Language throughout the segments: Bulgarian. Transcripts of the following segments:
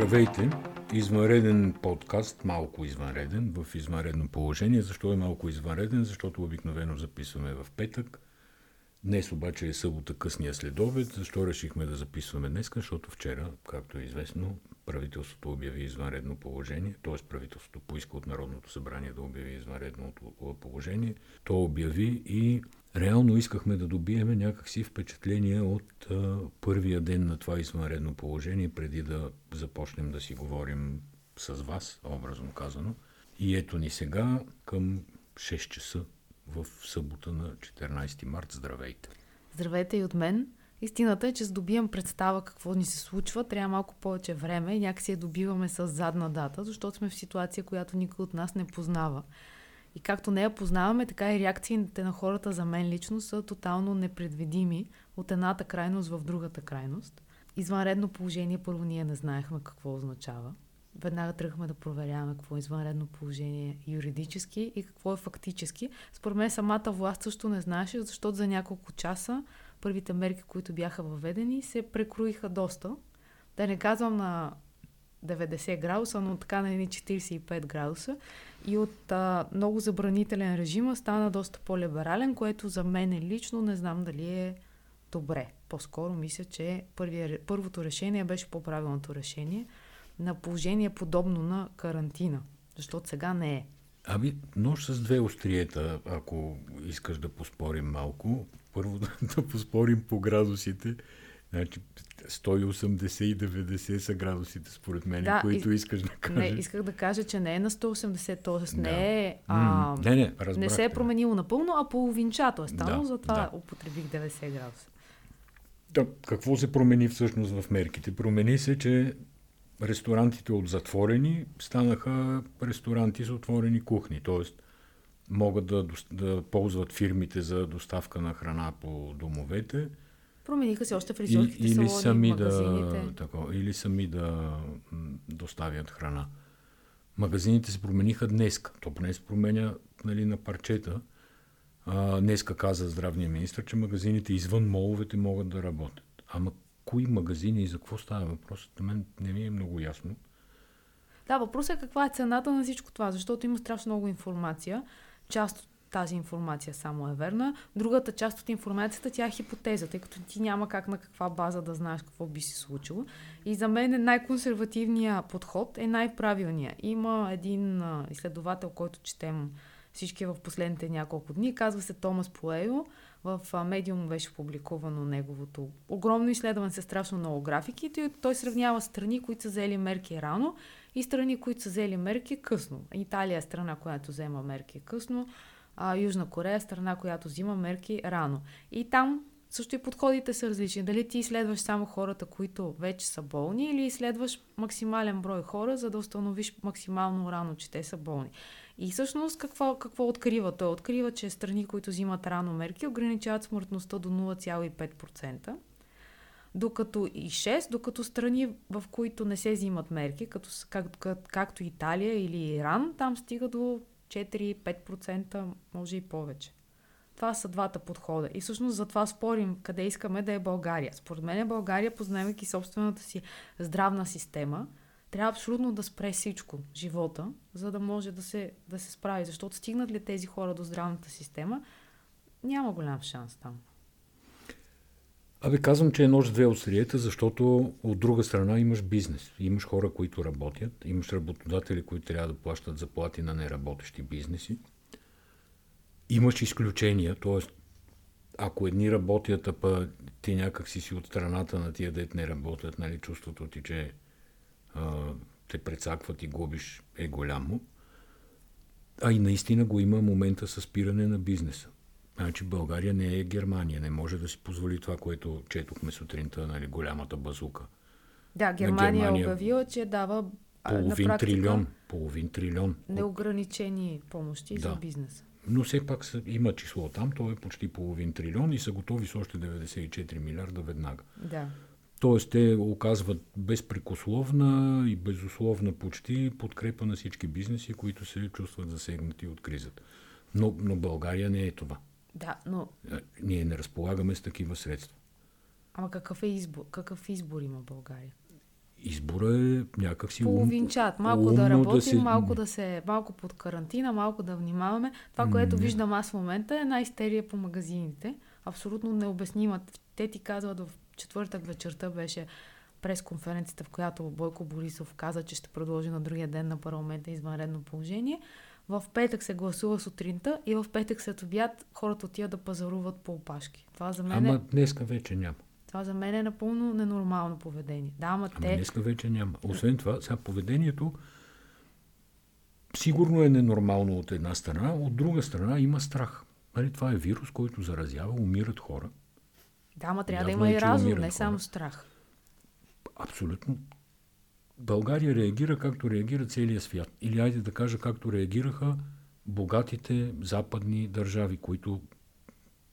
Здравейте! Извънреден подкаст, малко извънреден, в извънредно положение. Защо е малко извънреден? Защото обикновено записваме в петък. Днес обаче е събота късния следобед. Защо решихме да записваме днес? Защото вчера, както е известно, правителството обяви извънредно положение, т.е. правителството поиска от Народното събрание да обяви извънредно положение. То обяви и реално искахме да добиеме някакси впечатление от а, първия ден на това извънредно положение, преди да започнем да си говорим с вас, образно казано. И ето ни сега към 6 часа в събота на 14 март. Здравейте! Здравейте и от мен! Истината е, че за добивам представа какво ни се случва, трябва малко повече време и някакси я добиваме с задна дата, защото сме в ситуация, която никой от нас не познава. И както не я познаваме, така и реакциите на хората за мен лично са тотално непредвидими от едната крайност в другата крайност. Извънредно положение първо ние не знаехме какво означава. Веднага тръгнахме да проверяваме какво е извънредно положение юридически и какво е фактически. Според мен самата власт също не знаеше, защото за няколко часа първите мерки, които бяха въведени, се прекроиха доста. Да не казвам на 90 градуса, но така на едни 45 градуса. И от а, много забранителен режим стана доста по-либерален, което за мен лично не знам дали е добре. По-скоро мисля, че първия, първото решение беше по-правилното решение на положение подобно на карантина, защото сега не е. Ами, нож с две остриета, ако искаш да поспорим малко. Първо да, да поспорим по градусите. Значи 180 и 90 са градусите, според мен, да, които из... искаш да кажеш. Не, исках да кажа, че не е на 180, т.е. Да. не е... А, не, не, не се е променило напълно, а половинчато е станало, да, затова да. употребих 90 градуса. Да, какво се промени всъщност в мерките? Промени се, че ресторантите от затворени станаха ресторанти с отворени кухни, т.е. могат да, да ползват фирмите за доставка на храна по домовете. Промениха се още фризьорските или, или салони, сами магазините. Да, тако, или сами да доставят храна. Магазините се промениха днес. То поне се променя нали, на парчета. А, днеска каза здравния министр, че магазините извън моловете могат да работят. Ама кои магазини и за какво става въпрос, на мен не ми е много ясно. Да, въпросът е каква е цената на всичко това, защото има страшно много информация. Част от тази информация само е верна. Другата част от информацията тя е хипотеза, тъй като ти няма как на каква база да знаеш какво би се случило. И за мен най-консервативният подход е най-правилният. Има един изследовател, който четем всички в последните няколко дни, казва се Томас Поео. В Медиум беше публикувано неговото огромно изследване с страшно много графики. Той, той сравнява страни, които са взели мерки рано и страни, които са взели мерки късно. Италия е страна, която взема мерки късно а, Южна Корея страна, която взима мерки рано. И там също и подходите са различни. Дали ти изследваш само хората, които вече са болни, или изследваш максимален брой хора, за да установиш максимално рано, че те са болни. И всъщност какво, какво открива? Той открива, че страни, които взимат рано мерки, ограничават смъртността до 0,5%. Докато и 6, докато страни, в които не се взимат мерки, като, как, как, както Италия или Иран, там стига до 4-5%, може и повече. Това са двата подхода. И всъщност за това спорим къде искаме да е България. Според мен България, познавайки собствената си здравна система, трябва абсолютно да спре всичко, живота, за да може да се, да се справи. Защото стигнат ли тези хора до здравната система, няма голям шанс там. Абе, казвам, че е нож две остриета, защото от друга страна имаш бизнес. Имаш хора, които работят, имаш работодатели, които трябва да плащат заплати на неработещи бизнеси. Имаш изключения, т.е. ако едни работят, а па ти някак си си от страната на тия дет не работят, нали, чувството ти, че а, те прецакват и губиш е голямо. А и наистина го има момента с спиране на бизнеса. Значи България не е Германия, не може да си позволи това, което четохме сутринта, нали, голямата базука. Да, Германия, Германия е обявила, че дава половин на практика, трилион. Половин трилион. Неограничени помощи да. за бизнес. Но все пак са, има число там, то е почти половин трилион и са готови с още 94 милиарда веднага. Да. Тоест те оказват безпрекословна и безусловна почти подкрепа на всички бизнеси, които се чувстват засегнати от кризата. Но, но България не е това. Да, но... Ние не разполагаме с такива средства. Ама какъв е избор? Какъв избор има България? избора е някакси половинчат. Малко умно да работим, да се... малко да се, малко под карантина, малко да внимаваме. Това, което Не. виждам аз в момента е една истерия по магазините. Абсолютно необяснима. Те ти казват в четвъртък вечерта беше пресконференцията, в която Бойко Борисов каза, че ще продължи на другия ден на парламента извънредно положение. В петък се гласува сутринта и в петък след обяд хората отиват да пазаруват по опашки. Това за мен, Ама е, днеска вече няма. това за мен е напълно ненормално поведение. Да, ама Ама те... днеска вече няма. Освен това, сега поведението сигурно е ненормално от една страна, от друга страна има страх. Нали, това е вирус, който заразява, умират хора. Да, ама трябва да Явно има е, и разум, не само страх. Абсолютно. България реагира както реагира целия свят. Или айде да кажа както реагираха богатите западни държави, които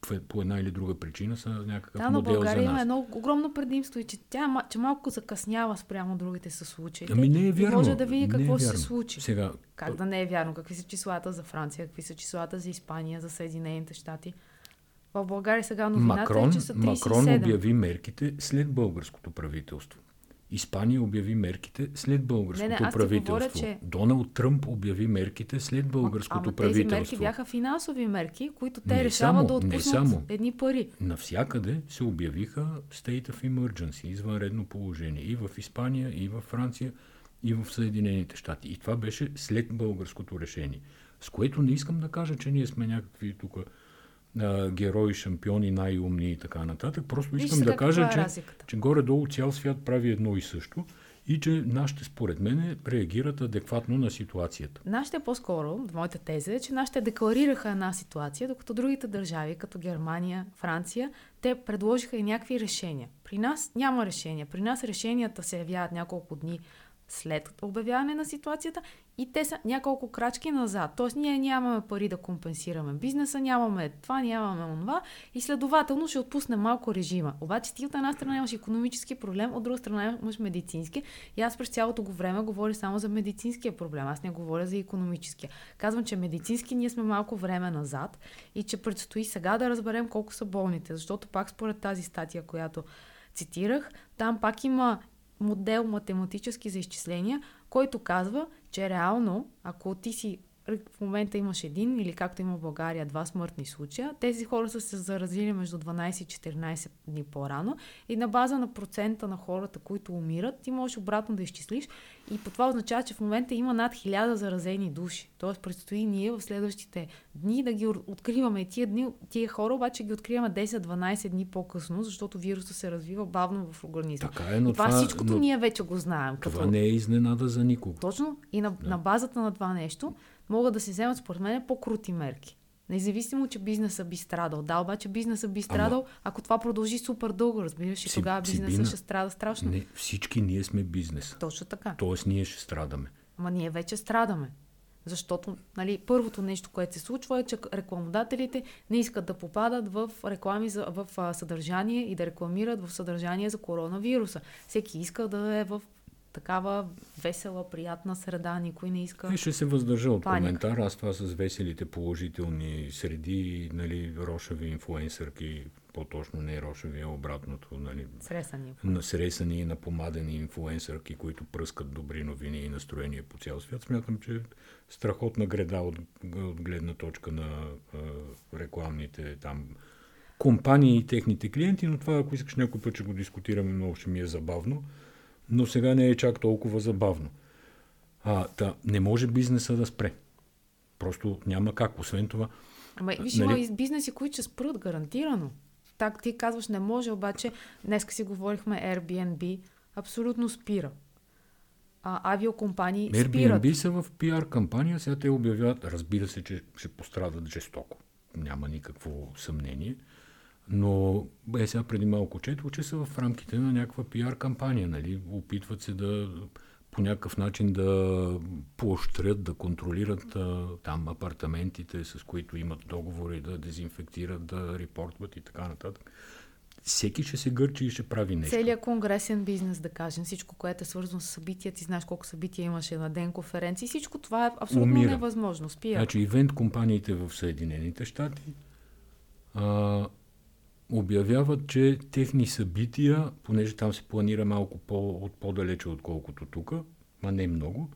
в- по една или друга причина са някакъв Да, модел България за има нас. едно огромно предимство и че тя е че малко закъснява спрямо другите със случаите. Ами не е И вярно. може да види е какво ще се случи. Сега, Как да не е вярно? Какви са числата за Франция, какви са числата за Испания, за Съединените щати? В България сега новината Макрон, е, че са 37. Макрон обяви мерките след българското правителство. Испания обяви мерките след българското Не, не, правителство. говоря, че- Доналд Тръмп обяви мерките след българското Ама правителство. тези мерки бяха финансови мерки, които те Не решават само, да не отпуснат само. едни пари. Навсякъде се обявиха State of Emergency, извънредно положение. И в Испания, и в Франция, и в Съединените щати. И това беше след българското решение. С което не искам да кажа, че ние сме някакви тук а, герои, шампиони, най-умни и така нататък. Просто Виж искам да кажа, е че, че горе-долу цял свят прави едно и също и че нашите, според мен, реагират адекватно на ситуацията. Нашите по-скоро, моята теза е, че нашите декларираха една ситуация, докато другите държави, като Германия, Франция, те предложиха и някакви решения. При нас няма решения. При нас решенията се явяват няколко дни след обявяване на ситуацията и те са няколко крачки назад. Тоест ние нямаме пари да компенсираме бизнеса, нямаме това, нямаме онова и следователно ще отпуснем малко режима. Обаче ти от една страна имаш економически проблем, от друга страна имаш медицински и аз през цялото го време говоря само за медицинския проблем. Аз не говоря за економическия. Казвам, че медицински ние сме малко време назад и че предстои сега да разберем колко са болните, защото пак според тази статия, която цитирах, там пак има модел математически за изчисления, който казва, че реално, ако ти си в момента имаш един или както има в България два смъртни случая, тези хора са се заразили между 12 и 14 дни по-рано и на база на процента на хората, които умират, ти можеш обратно да изчислиш и по това означава, че в момента има над 1000 заразени души. Тоест предстои ние в следващите дни да ги откриваме. Тия, дни, тия хора обаче ги откриваме 10-12 дни по-късно, защото вируса се развива бавно в организма. Така е, но и това, това, всичкото но ние вече го знаем. това Като... не е изненада за никого. Точно и на, Да. на базата на това нещо могат да се вземат според мен по-крути мерки. Независимо, че бизнеса би страдал. Да, обаче бизнеса би страдал, ако това продължи супер дълго, разбираш, и Си- тогава бизнеса Сибина, ще страда страшно. Не, всички ние сме бизнес. Точно така. Тоест ние ще страдаме. Ама ние вече страдаме. Защото нали, първото нещо, което се случва е, че рекламодателите не искат да попадат в реклами за, в съдържание и да рекламират в съдържание за коронавируса. Всеки иска да е в такава весела, приятна среда. Никой не иска. И ще се въздържа от Паника. коментар. Аз това с веселите положителни среди, нали, рошави инфлуенсърки, по-точно не рошави, а обратното, нали, Сресани. насресани и напомадени инфлуенсърки, които пръскат добри новини и настроение по цял свят. Смятам, че страхотна греда от, от гледна точка на а, рекламните там компании и техните клиенти, но това, ако искаш някой път, ще го дискутираме, много ще ми е забавно. Но сега не е чак толкова забавно. А, та, не може бизнеса да спре. Просто няма как. Освен това, Ама виж, Нали? има и бизнеси, които ще спрат гарантирано. Так ти казваш не може, обаче днеска си говорихме Airbnb, абсолютно спира. А, авиокомпании спират. Airbnb са в пиар кампания, сега те обявяват, разбира се, че ще пострадат жестоко. Няма никакво съмнение. Но е сега преди малко четох, че са в рамките на някаква пиар кампания. Нали? Опитват се да по някакъв начин да поощрят, да контролират а, там апартаментите, с които имат договори, да дезинфектират, да репортват и така нататък. Всеки ще се гърчи и ще прави нещо. Целият конгресен бизнес, да кажем, всичко, което е свързано с събития, ти знаеш колко събития имаше на ден конференции, всичко това е абсолютно Умира. невъзможно. Спира. Значи, ивент компаниите в Съединените щати а, обявяват, че техни събития, понеже там се планира малко по, от по-далече, отколкото тук, а не много,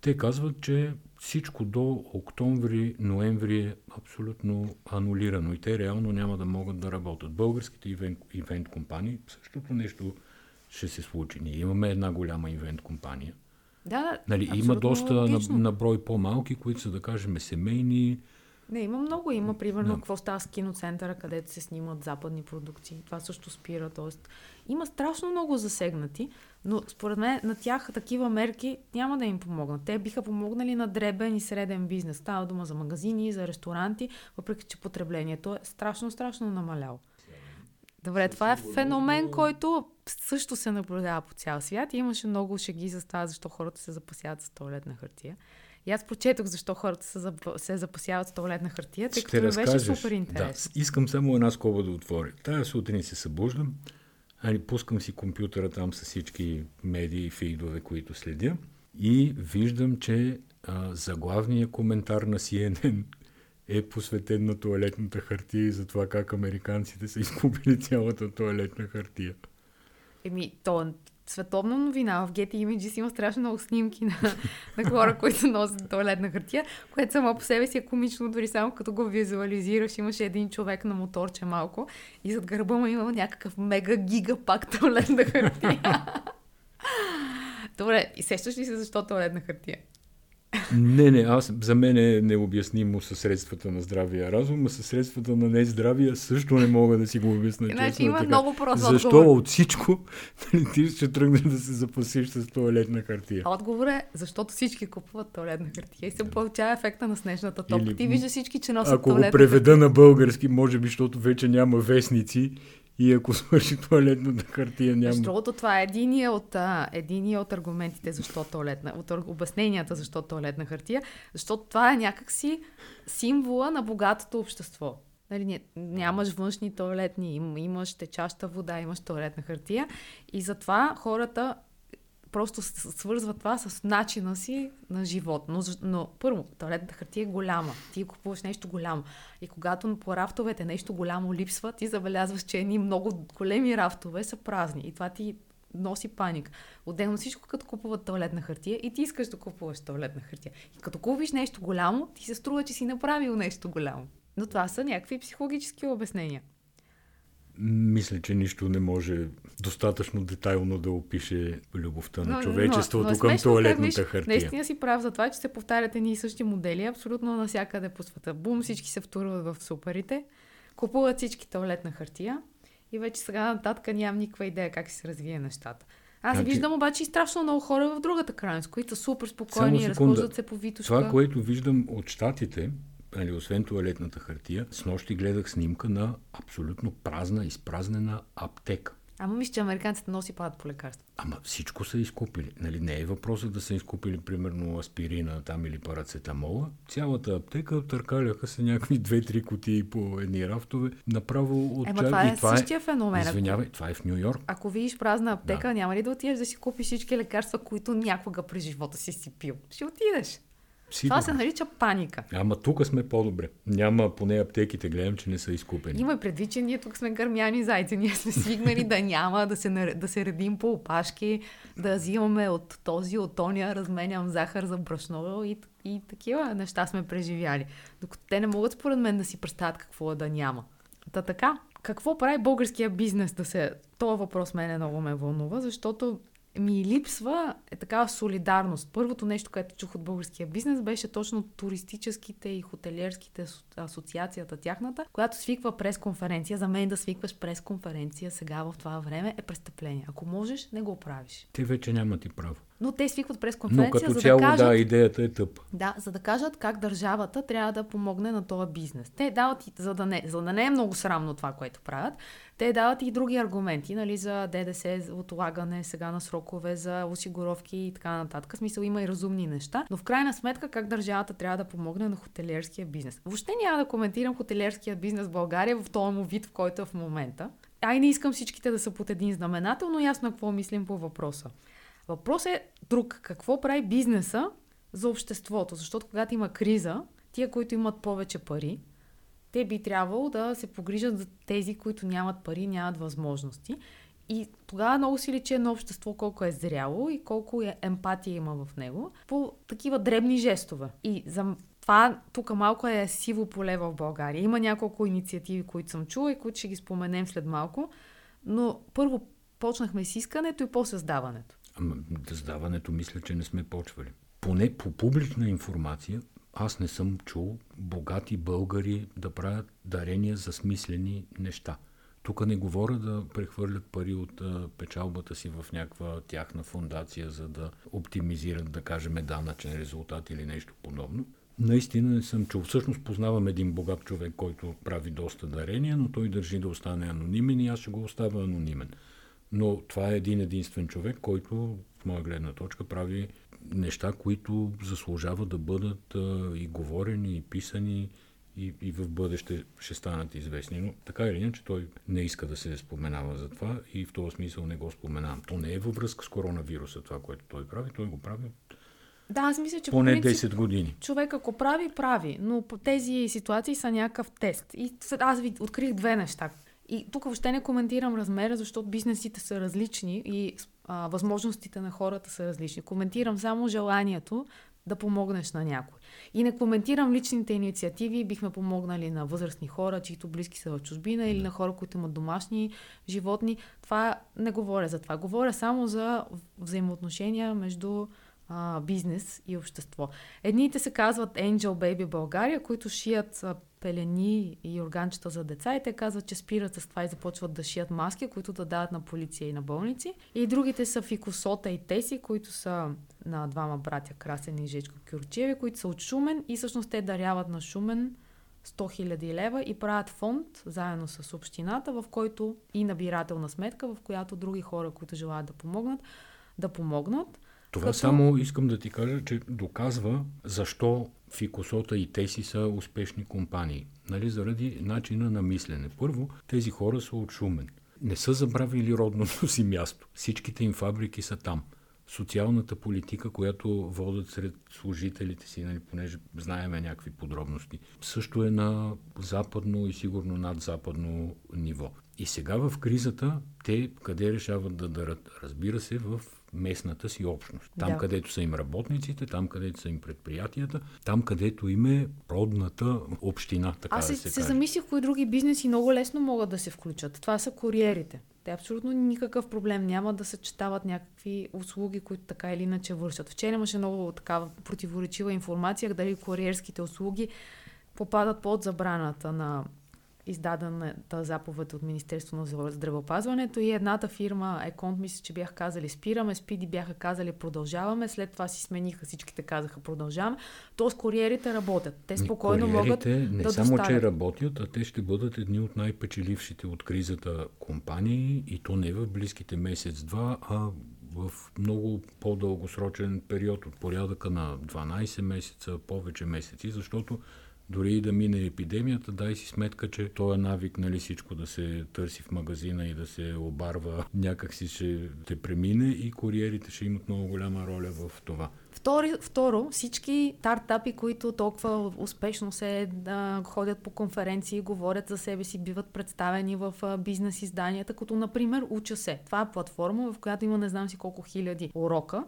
те казват, че всичко до октомври, ноември е абсолютно анулирано и те реално няма да могат да работят. Българските ивент, ивент компании, същото нещо ще се случи. Ние имаме една голяма ивент компания. Да. Нали, има доста на, на брой по-малки, които са, да кажем, семейни. Не, има много. Има, примерно, да. какво става с киноцентъра, където се снимат западни продукции. Това също спира. Тоест, има страшно много засегнати, но според мен на тях такива мерки няма да им помогнат. Те биха помогнали на дребен и среден бизнес. Става дума за магазини, за ресторанти, въпреки че потреблението е страшно, страшно намаляло. Добре, това е феномен, който също се наблюдава по цял свят. И имаше много шеги за това, защо хората се запасяват с туалетна хартия. И аз прочетох защо хората се, зап... се запасяват с туалетна хартия, тъй като ми беше супер интересно. Да, искам само една скоба да отворя. Тая сутрин се събуждам, али, пускам си компютъра там с всички медии и фидове, които следя и виждам, че а, заглавният коментар на CNN е посветен на туалетната хартия и за това как американците са изкупили цялата туалетна хартия. Еми, то световна новина. В Getty Images има страшно много снимки на, на хора, които носят туалетна хартия, което само по себе си е комично, дори само като го визуализираш. Имаше един човек на моторче малко и зад гърба му има някакъв мега гига пак туалетна хартия. Добре, и сещаш ли се защо туалетна хартия? Не, не, аз, за мен е необяснимо със средствата на здравия разум, а със средствата на нездравия също не мога да си го обясня. Значи има така. много просто Защо отговор. от всичко нали, ти ще тръгнеш да се запасиш с туалетна хартия? Отговор е, защото всички купуват туалетна хартия и се получава ефекта на снежната топка. Или, ти виждаш всички, че носят Ако го преведа хартия. на български, може би, защото вече няма вестници и ако свърши туалетната хартия, няма. Защото това е единия от, а, единия от аргументите защо туалетна, от обясненията защо туалетна хартия, защото това е някакси символа на богатото общество. Нали, нямаш външни туалетни, им, имаш течаща вода, имаш туалетна хартия и затова хората просто свързва това с начина си на живот. Но, но първо, туалетната хартия е голяма. Ти купуваш нещо голямо. И когато по рафтовете нещо голямо липсва, ти забелязваш, че едни много големи рафтове са празни. И това ти носи паник. Отделно всичко, като купуват туалетна хартия и ти искаш да купуваш туалетна хартия. И като купиш нещо голямо, ти се струва, че си направил нещо голямо. Но това са някакви психологически обяснения. Мисля, че нищо не може достатъчно детайлно да опише любовта на човечеството но, но, към туалетната хартия. Наистина си прав за това, че се повтарят едни и същи модели абсолютно навсякъде по света. Бум, всички се втурват в суперите, купуват всички туалетна хартия и вече сега нататък нямам никаква идея как се развие нещата. Аз значи... виждам обаче и страшно много хора в другата крайност, които са супер спокойни, разхождат се по витушка. Това, което виждам от щатите, нали, освен туалетната хартия, с нощи гледах снимка на абсолютно празна, изпразнена аптека. Ама мисля, че американците носи падат по лекарства. Ама всичко са изкупили. Нали, не е въпросът да са изкупили, примерно, аспирина там или парацетамола. Цялата аптека търкаляха се някакви две-три кутии по едни рафтове. Направо от Ема това е и това е- същия е... феномен. Извинявай, това е в Нью Йорк. Ако видиш празна аптека, да. няма ли да отидеш да си купиш всички лекарства, които някога през живота си си пил? Ще отидеш. Сигурно. Това се нарича паника. Ама тук сме по-добре. Няма поне аптеките, гледам, че не са изкупени. Има предвид, че ние тук сме гърмяни зайци. Ние сме свикнали да няма, да се, да се редим по опашки, да взимаме от този, от тоня, разменям захар за брашно и, и такива неща сме преживяли. Докато те не могат, според мен, да си представят какво е да няма. Та така, какво прави българския бизнес да се... Това въпрос мене много ме вълнува, защото ми липсва е такава солидарност. Първото нещо, което чух от българския бизнес, беше точно туристическите и хотелиерските асоциацията тяхната, която свиква през конференция. За мен да свикваш през конференция сега в това време е престъпление. Ако можеш, не го правиш. Ти вече няма ти право. Но те свикват през конференция, Но като за цяло, да кажат, да, идеята е тъп. Да, за да кажат как държавата трябва да помогне на този бизнес. Те дават, за да не, за да не е много срамно това, което правят, те дават и други аргументи, нали, за ДДС, за отлагане сега на срокове, за осигуровки и така нататък. В смисъл има и разумни неща, но в крайна сметка как държавата трябва да помогне на хотелиерския бизнес. Въобще няма да коментирам хотелиерския бизнес в България в този му вид, в който е в момента. Ай, не искам всичките да са под един знаменател, но ясно какво мислим по въпроса. Въпрос е друг. Какво прави бизнеса за обществото? Защото когато има криза, тия, които имат повече пари, те би трябвало да се погрижат за тези, които нямат пари, нямат възможности. И тогава много си личи едно общество колко е зряло и колко е емпатия има в него по такива дребни жестове. И за това тук малко е сиво поле в България. Има няколко инициативи, които съм чула и които ще ги споменем след малко. Но първо почнахме с искането и по създаването. Ама създаването мисля, че не сме почвали. Поне по публична информация аз не съм чул богати българи да правят дарения за смислени неща. Тук не говоря да прехвърлят пари от печалбата си в някаква тяхна фундация, за да оптимизират, да кажем, данъчен резултат или нещо подобно. Наистина не съм чул. Всъщност познавам един богат човек, който прави доста дарения, но той държи да остане анонимен и аз ще го оставя анонимен. Но това е един единствен човек, който, в моя гледна точка, прави неща, които заслужават да бъдат а, и говорени, и писани, и, и в бъдеще ще станат известни. Но така или иначе той не иска да се споменава за това и в този смисъл не го споменавам. То не е във връзка с коронавируса това, което той прави. Той го прави да, аз мисля, че поне по принцип, 10 години. Човек ако прави, прави, но тези ситуации са някакъв тест. И аз ви открих две неща. И тук въобще не коментирам размера, защото бизнесите са различни и а, възможностите на хората са различни. Коментирам само желанието да помогнеш на някой. И не коментирам личните инициативи, бихме помогнали на възрастни хора, чието близки са в чужбина, или на хора, които имат домашни животни. Това не говоря за това. Говоря само за взаимоотношения между а, бизнес и общество. Едните се казват Angel Baby България, които шият пелени и органчета за деца и те казват, че спират с това и започват да шият маски, които да дават на полиция и на болници. И другите са Фикосота и Теси, които са на двама братя Красен и Жечко Кюрчеви, които са от Шумен и всъщност те даряват на Шумен 100 000 лева и правят фонд заедно с общината, в който и набирателна сметка, в която други хора, които желаят да помогнат, да помогнат. Това като... само искам да ти кажа, че доказва защо Фикосота и Теси са успешни компании. Нали, заради начина на мислене. Първо, тези хора са от Шумен. Не са забравили родното си място. Всичките им фабрики са там. Социалната политика, която водят сред служителите си, нали, понеже знаеме някакви подробности, също е на западно и сигурно над западно ниво. И сега в кризата те къде решават да дарат? Разбира се, в местната си общност. Там, да. където са им работниците, там, където са им предприятията, там, където им е родната община, така Аз да се, се каже. замислих кои други бизнеси много лесно могат да се включат. Това са куриерите. Те абсолютно никакъв проблем няма да съчетават някакви услуги, които така или иначе вършат. Вчера имаше много такава противоречива информация, дали куриерските услуги попадат под забраната на издадената заповед от Министерство на здравеопазването и едната фирма Еконт, мисля, че бяха казали спираме, Спиди бяха казали продължаваме, след това си смениха, всичките казаха продължаваме. Тоест куриерите работят. Те спокойно могат не да само, доставят. че работят, а те ще бъдат едни от най-печелившите от кризата компании и то не в близките месец-два, а в много по-дългосрочен период от порядъка на 12 месеца, повече месеци, защото дори и да мине епидемията, дай си сметка, че този навик, нали, всичко да се търси в магазина и да се обарва, някак си ще те премине и куриерите ще имат много голяма роля в това. Втори, второ, всички стартапи, които толкова успешно се да, ходят по конференции, говорят за себе си, биват представени в а, бизнес изданията, като например Уча се. Това е платформа, в която има не знам си колко хиляди урока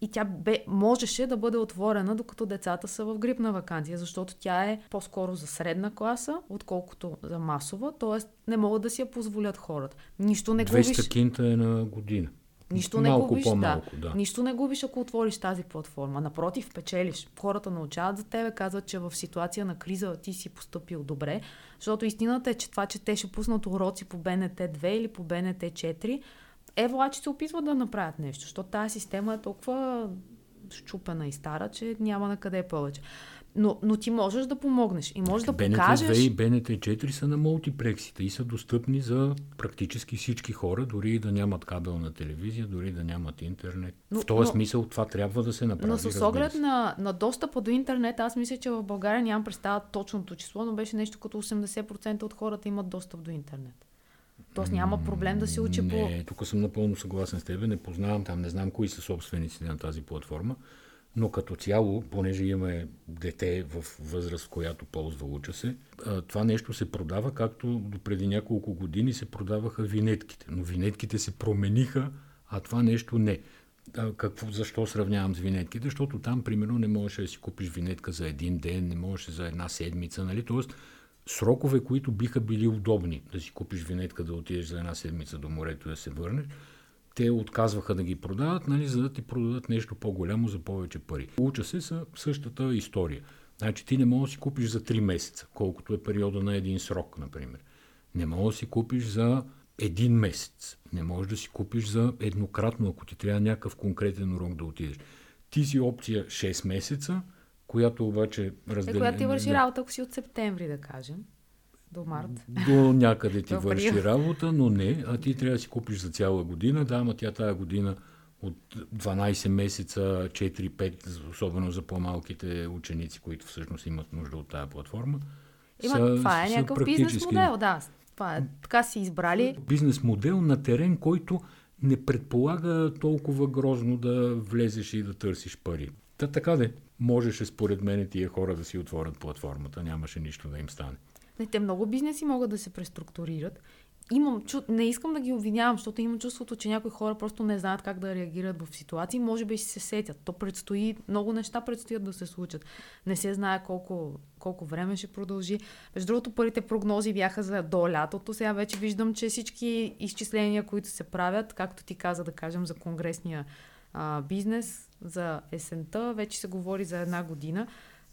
и тя бе, можеше да бъде отворена, докато децата са в грипна вакансия, защото тя е по-скоро за средна класа, отколкото за масова, т.е. не могат да си я позволят хората. Нищо не 200 губиш. кинта е на година. Нищо не Малко губиш, да. да. Нищо не губиш, ако отвориш тази платформа. Напротив, печелиш. Хората научават за тебе, казват, че в ситуация на криза ти си поступил добре, защото истината е, че това, че те ще пуснат уроци по БНТ 2 или по БНТ 4, е влачи се опитват да направят нещо, защото тази система е толкова щупена и стара, че няма на къде повече. Но, но ти можеш да помогнеш и можеш да БНТ 2 покажеш... и БНТ 4 са на мултиплексите и са достъпни за практически всички хора, дори и да нямат кабелна телевизия, дори да нямат интернет. Но- в този но- смисъл това трябва да се направи. Но с оглед на, на достъпа до интернет, аз мисля, че в България нямам представа точното число, но беше нещо като 80% от хората имат достъп до интернет. Тоест няма проблем да се учи по... Не, тук съм напълно съгласен с теб. Не познавам там, не знам кои са собствениците на тази платформа, но като цяло, понеже имаме дете в възраст, в която ползва уча се, това нещо се продава, както преди няколко години се продаваха винетките. Но винетките се промениха, а това нещо не. Какво, защо сравнявам с винетките? Защото там, примерно, не можеш да си купиш винетка за един ден, не можеш за една седмица, нали? Тоест, срокове, които биха били удобни да си купиш винетка, да отидеш за една седмица до морето и да се върнеш, те отказваха да ги продават, нали, за да ти продадат нещо по-голямо за повече пари. Уча се са същата история. Значи ти не можеш да си купиш за 3 месеца, колкото е периода на един срок, например. Не можеш да си купиш за един месец. Не можеш да си купиш за еднократно, ако ти трябва някакъв конкретен урок да отидеш. Ти си опция 6 месеца, която обаче разделя... Е, която ти върши работа, ако си от септември, да кажем. До март. До някъде ти върши работа, но не, а ти трябва да си купиш за цяла година. Да, ама тя тая година от 12 месеца, 4-5, особено за по-малките ученици, които всъщност имат нужда от тази платформа. Има, са, това е някакъв практически... бизнес модел, да. Това е, така си избрали. Бизнес модел на терен, който не предполага толкова грозно да влезеш и да търсиш пари. Та така де, можеше според мен тия хора да си отворят платформата, нямаше нищо да им стане. Не, те много бизнеси могат да се преструктурират. Имам, чу... Не искам да ги обвинявам, защото имам чувството, че някои хора просто не знаят как да реагират в ситуации. Може би ще се сетят. То предстои, много неща предстоят да се случат. Не се знае колко, колко време ще продължи. Между другото, първите прогнози бяха за до лятото. Сега вече виждам, че всички изчисления, които се правят, както ти каза, да кажем, за конгресния а, бизнес, за есента, вече се говори за една година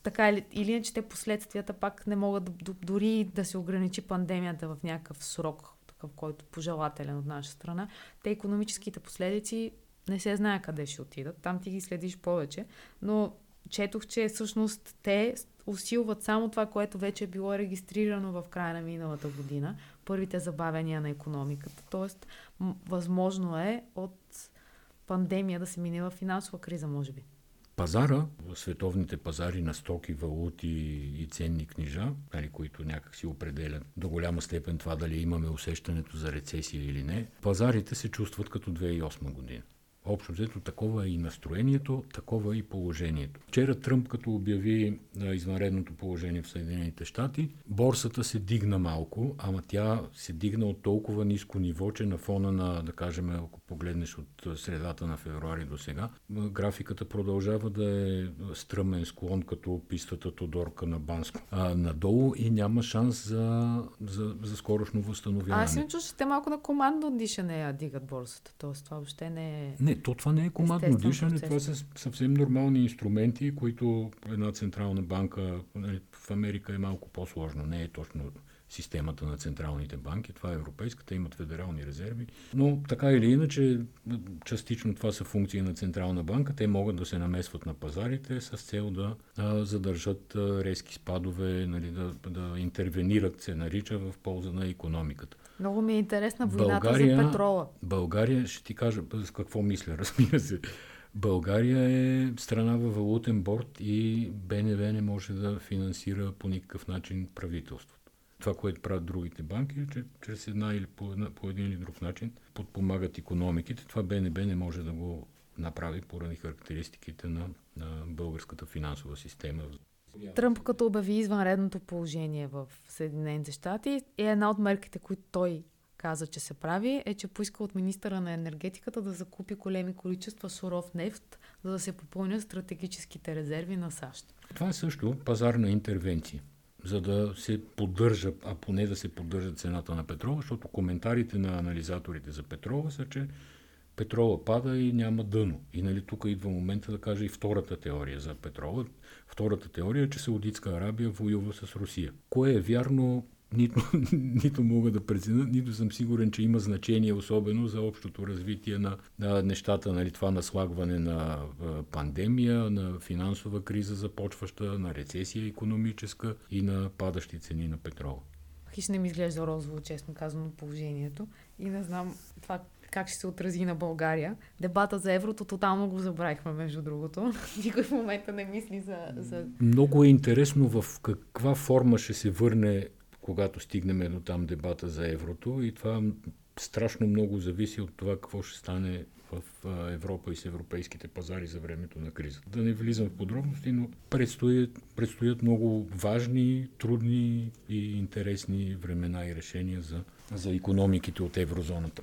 така или, или иначе те последствията пак не могат дори да се ограничи пандемията в някакъв срок, такъв, който пожелателен от наша страна. Те економическите последици не се знае къде ще отидат. Там ти ги следиш повече. Но четох, че всъщност те усилват само това, което вече е било регистрирано в края на миналата година. Първите забавения на економиката. Тоест, възможно е от пандемия да се мине в финансова криза, може би пазара, световните пазари на стоки, валути и ценни книжа, нали, които някак си определят до голяма степен това дали имаме усещането за рецесия или не, пазарите се чувстват като 2008 година. Общо взето такова е и настроението, такова е и положението. Вчера Тръмп, като обяви извънредното положение в Съединените щати, борсата се дигна малко, ама тя се дигна от толкова ниско ниво, че на фона на, да кажем, ако погледнеш от средата на февруари до сега, графиката продължава да е стръмен склон, като пистата Тодорка на Банско. А, надолу и няма шанс за, за, за скорошно възстановяване. Аз си чуш, че те малко на командно дишане я дигат борсата. Тоест това въобще не е... Не, то това не е командно дишане, това са съвсем нормални инструменти, които една централна банка нали, в Америка е малко по-сложно, не е точно системата на централните банки. Това е европейската, имат федерални резерви. Но така или иначе, частично това са функции на Централна банка. Те могат да се намесват на пазарите с цел да а, задържат а, резки спадове, нали, да, да интервенират, се нарича, в полза на економиката. Много ми е интересна войната България, за петрола. България, ще ти кажа с какво мисля, разбира се. България е страна във валутен борт и БНВ не може да финансира по никакъв начин правителството. Това, което правят другите банки, е, че чрез една или по, една, по един или друг начин подпомагат економиките. Това БНБ не може да го направи поради характеристиките на, на българската финансова система. Тръмп като обяви извънредното положение в Съединените щати е една от мерките, които той каза, че се прави, е, че поиска от министъра на енергетиката да закупи големи количества суров нефт, за да се попълнят стратегическите резерви на САЩ. Това е също пазарна интервенция, за да се поддържа, а поне да се поддържа цената на петрола, защото коментарите на анализаторите за петрола са, че петрола пада и няма дъно. И нали, тук идва момента да кажа и втората теория за петрола. Втората теория е, че Саудитска Арабия воюва с Русия. Кое е вярно, нито, нито мога да преценя, нито съм сигурен, че има значение особено за общото развитие на, на нещата, нали, това наслагване на пандемия, на финансова криза започваща, на рецесия економическа и на падащи цени на петрола. Хищ не ми изглежда розово, честно казано, положението. И не знам това как ще се отрази на България. Дебата за еврото тотално го забравихме, между другото. Никой в момента не мисли за, за... Много е интересно в каква форма ще се върне, когато стигнем до там дебата за еврото и това страшно много зависи от това какво ще стане в Европа и с европейските пазари за времето на криза. Да не влизам в подробности, но предстоят, предстоят много важни, трудни и интересни времена и решения за, за економиките от еврозоната.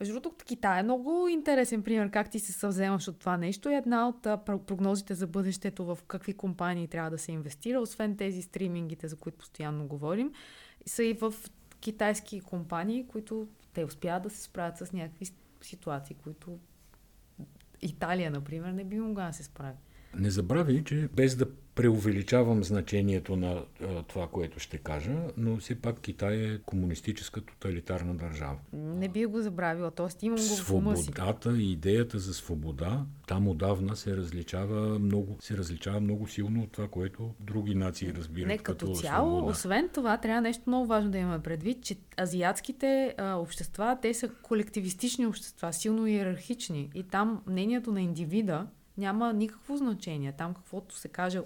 Между другото, Китай е много интересен пример как ти се съвземаш от това нещо. И една от прогнозите за бъдещето в какви компании трябва да се инвестира, освен тези стримингите, за които постоянно говорим, са и в китайски компании, които те успяват да се справят с някакви ситуации, които Италия, например, не би могла да се справи. Не забравяй, че без да преувеличавам значението на това, което ще кажа, но все пак Китай е комунистическа тоталитарна държава. Не би го забравила, т.е. имам го Свободата и идеята за свобода там отдавна се различава много, се различава много силно от това, което други нации разбират Не, като, като цяло, свобода. освен това, трябва нещо много важно да имаме предвид, че азиатските а, общества, те са колективистични общества, силно иерархични и там мнението на индивида няма никакво значение. Там каквото се каже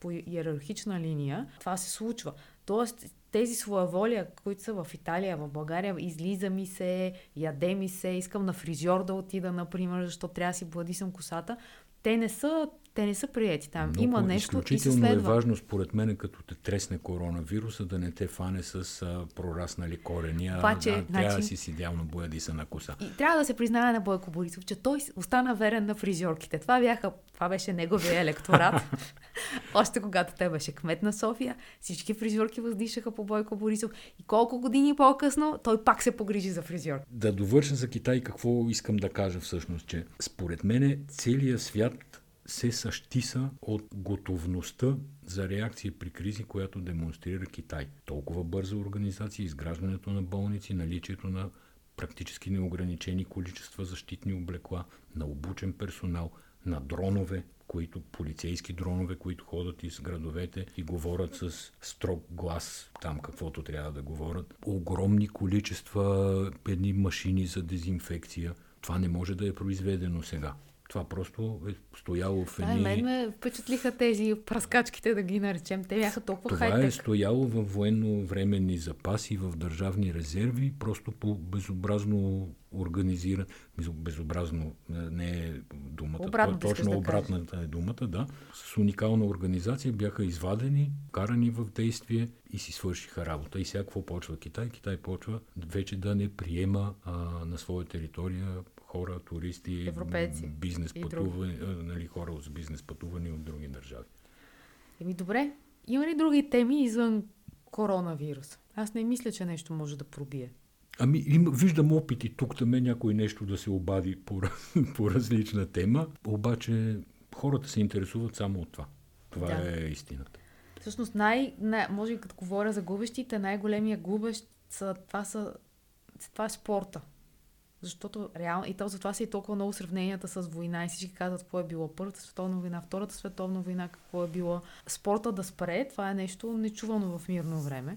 по иерархична линия, това се случва. Тоест, тези своеволия, които са в Италия, в България, излиза ми се, яде ми се, искам на фризьор да отида, например, защото трябва да си бладисам косата, те не са те не са приети там. Много Има нещо изключително и се е важно, според мен, като те тресне коронавируса, да не те фане с а, прораснали корени, а да, значи... трябва да си с идеално боядиса на коса. И трябва да се признае на Бойко Борисов, че той остана верен на фризьорките. Това, бяха, това беше неговия електорат. Още когато той беше кмет на София, всички фризьорки въздишаха по Бойко Борисов. И колко години по-късно той пак се погрижи за фризьор. Да довършим за Китай какво искам да кажа всъщност, че според мен целият свят се същиса от готовността за реакция при кризи, която демонстрира Китай. Толкова бърза организация, изграждането на болници, наличието на практически неограничени количества защитни облекла, на обучен персонал, на дронове, които полицейски дронове, които ходят из градовете и говорят с строг глас там каквото трябва да говорят. Огромни количества едни машини за дезинфекция. Това не може да е произведено сега. Това просто е стояло в едни... Да, мен ме впечатлиха тези праскачките, да ги наречем. Те бяха толкова Това хай-тек. е стояло в военно-временни запаси, в държавни резерви, просто по безобразно организиран, безобразно не е думата, Обратно, точно да обратната кажеш. е думата, да. С уникална организация бяха извадени, карани в действие и си свършиха работа. И сега какво почва Китай? Китай почва вече да не приема а, на своя територия хора, туристи, Европейци бизнес пътувани, нали, хора с бизнес пътувани от други държави. Еми добре, има ли други теми извън коронавирус? Аз не мисля, че нещо може да пробие. Ами, им, виждам опити тук там някой нещо да се обади по, по различна тема, обаче хората се интересуват само от това. Това да. е истината. Всъщност, най, най, може и като говоря за губещите, най-големия губещ са, това, са, това е спорта. Защото реално, и то затова са и толкова много сравненията с война и всички казват какво е било Първата световна война, Втората световна война, какво е било. Спорта да спре, това е нещо нечувано в мирно време.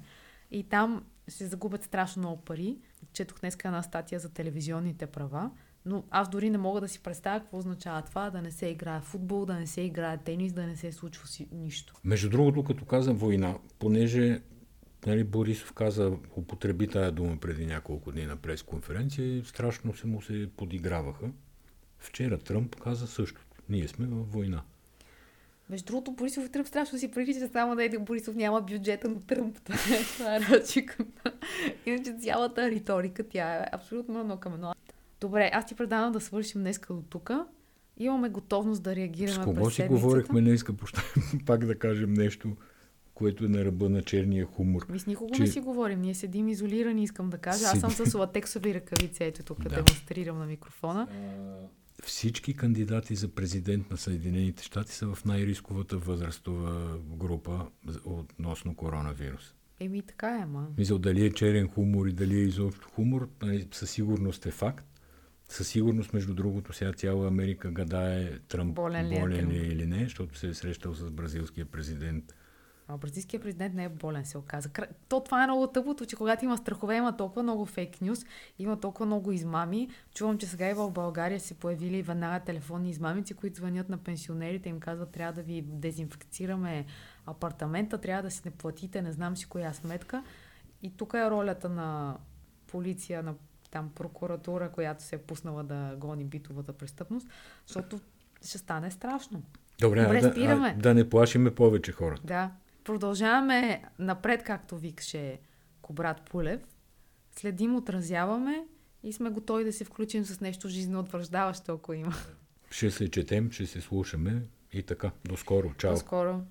И там се загубят страшно много пари. Четох днес една статия за телевизионните права, но аз дори не мога да си представя какво означава това, да не се играе футбол, да не се играе тенис, да не се случва си нищо. Между другото, като казвам война, понеже Нали, Борисов каза, употреби тая дума преди няколко дни на пресконференция и страшно се му се подиграваха. Вчера Тръмп каза същото. Ние сме във война. Между другото, Борисов и Тръмп страшно си прилича, само да един Борисов няма бюджета на Тръмп. Това е ръчиката. Иначе цялата риторика, тя е абсолютно едно към едно. Добре, аз ти предавам да свършим днеска до тук. Имаме готовност да реагираме С кого си говорихме днеска? Пак да кажем нещо което е на ръба на черния хумор. Ми с никого че... не си говорим. Ние седим изолирани, искам да кажа. Аз съм с латексови ръкавици, ето тук да. демонстрирам на микрофона. Всички кандидати за президент на Съединените щати са в най-рисковата възрастова група относно коронавирус. Еми така е, ма. Мисля, дали е черен хумор и дали е изобщо хумор, нали, със сигурност е факт. Със сигурност, между другото, сега цяла Америка гадае Тръмп болен, ли е, болен ли е или не, защото се е срещал с бразилския президент а бразилският президент не е болен, се оказа. То това е много тъпото, че когато има страхове, има толкова много фейк нюз, има толкова много измами. Чувам, че сега и в България се появили веднага телефонни измамици, които звънят на пенсионерите, им казват, трябва да ви дезинфекцираме апартамента, трябва да си не платите, не знам си коя сметка. И тук е ролята на полиция, на там прокуратура, която се е пуснала да гони битовата престъпност, защото ще стане страшно. Добре, да, да не плашиме повече хората. Да. Продължаваме напред, както викаше Кобрат Пулев. Следим, отразяваме и сме готови да се включим с нещо жизнеутвърждаващо, ако има. Ще се четем, ще се слушаме и така. До скоро. Чао. До скоро.